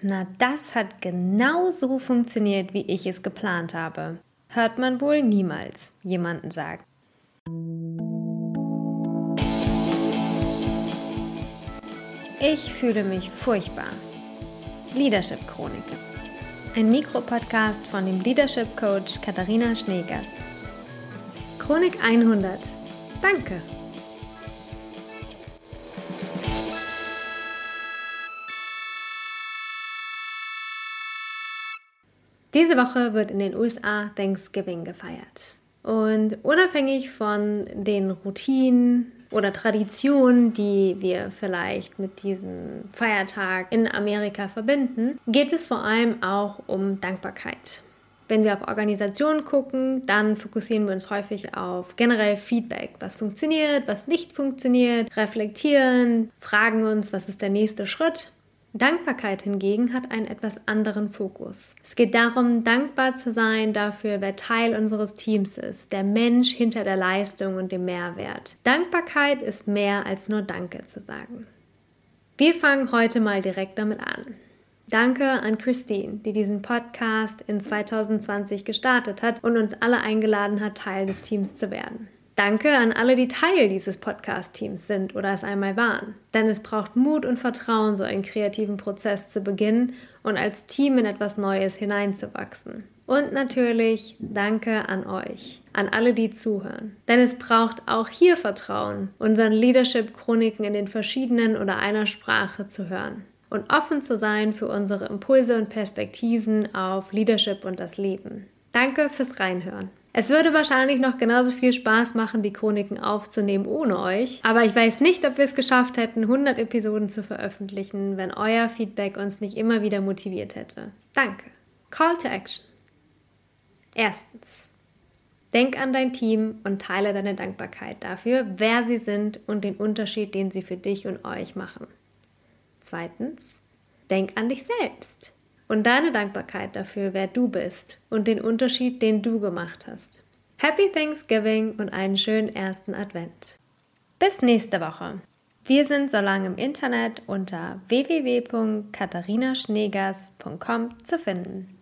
Na, das hat genau so funktioniert, wie ich es geplant habe. Hört man wohl niemals jemanden sagen. Ich fühle mich furchtbar. Leadership Chronik. Ein Mikropodcast von dem Leadership Coach Katharina Schneegers. Chronik 100. Danke. Diese Woche wird in den USA Thanksgiving gefeiert. Und unabhängig von den Routinen oder Traditionen, die wir vielleicht mit diesem Feiertag in Amerika verbinden, geht es vor allem auch um Dankbarkeit. Wenn wir auf Organisationen gucken, dann fokussieren wir uns häufig auf generell Feedback. Was funktioniert, was nicht funktioniert, reflektieren, fragen uns, was ist der nächste Schritt. Dankbarkeit hingegen hat einen etwas anderen Fokus. Es geht darum, dankbar zu sein dafür, wer Teil unseres Teams ist, der Mensch hinter der Leistung und dem Mehrwert. Dankbarkeit ist mehr als nur Danke zu sagen. Wir fangen heute mal direkt damit an. Danke an Christine, die diesen Podcast in 2020 gestartet hat und uns alle eingeladen hat, Teil des Teams zu werden. Danke an alle, die Teil dieses Podcast-Teams sind oder es einmal waren. Denn es braucht Mut und Vertrauen, so einen kreativen Prozess zu beginnen und als Team in etwas Neues hineinzuwachsen. Und natürlich danke an euch, an alle, die zuhören. Denn es braucht auch hier Vertrauen, unseren Leadership-Chroniken in den verschiedenen oder einer Sprache zu hören und offen zu sein für unsere Impulse und Perspektiven auf Leadership und das Leben. Danke fürs Reinhören. Es würde wahrscheinlich noch genauso viel Spaß machen, die Chroniken aufzunehmen ohne euch, aber ich weiß nicht, ob wir es geschafft hätten, 100 Episoden zu veröffentlichen, wenn euer Feedback uns nicht immer wieder motiviert hätte. Danke. Call to Action. Erstens. Denk an dein Team und teile deine Dankbarkeit dafür, wer sie sind und den Unterschied, den sie für dich und euch machen. Zweitens. Denk an dich selbst und deine Dankbarkeit dafür, wer du bist und den Unterschied, den du gemacht hast. Happy Thanksgiving und einen schönen ersten Advent. Bis nächste Woche. Wir sind so lange im Internet unter www.katharinaschneegers.com zu finden.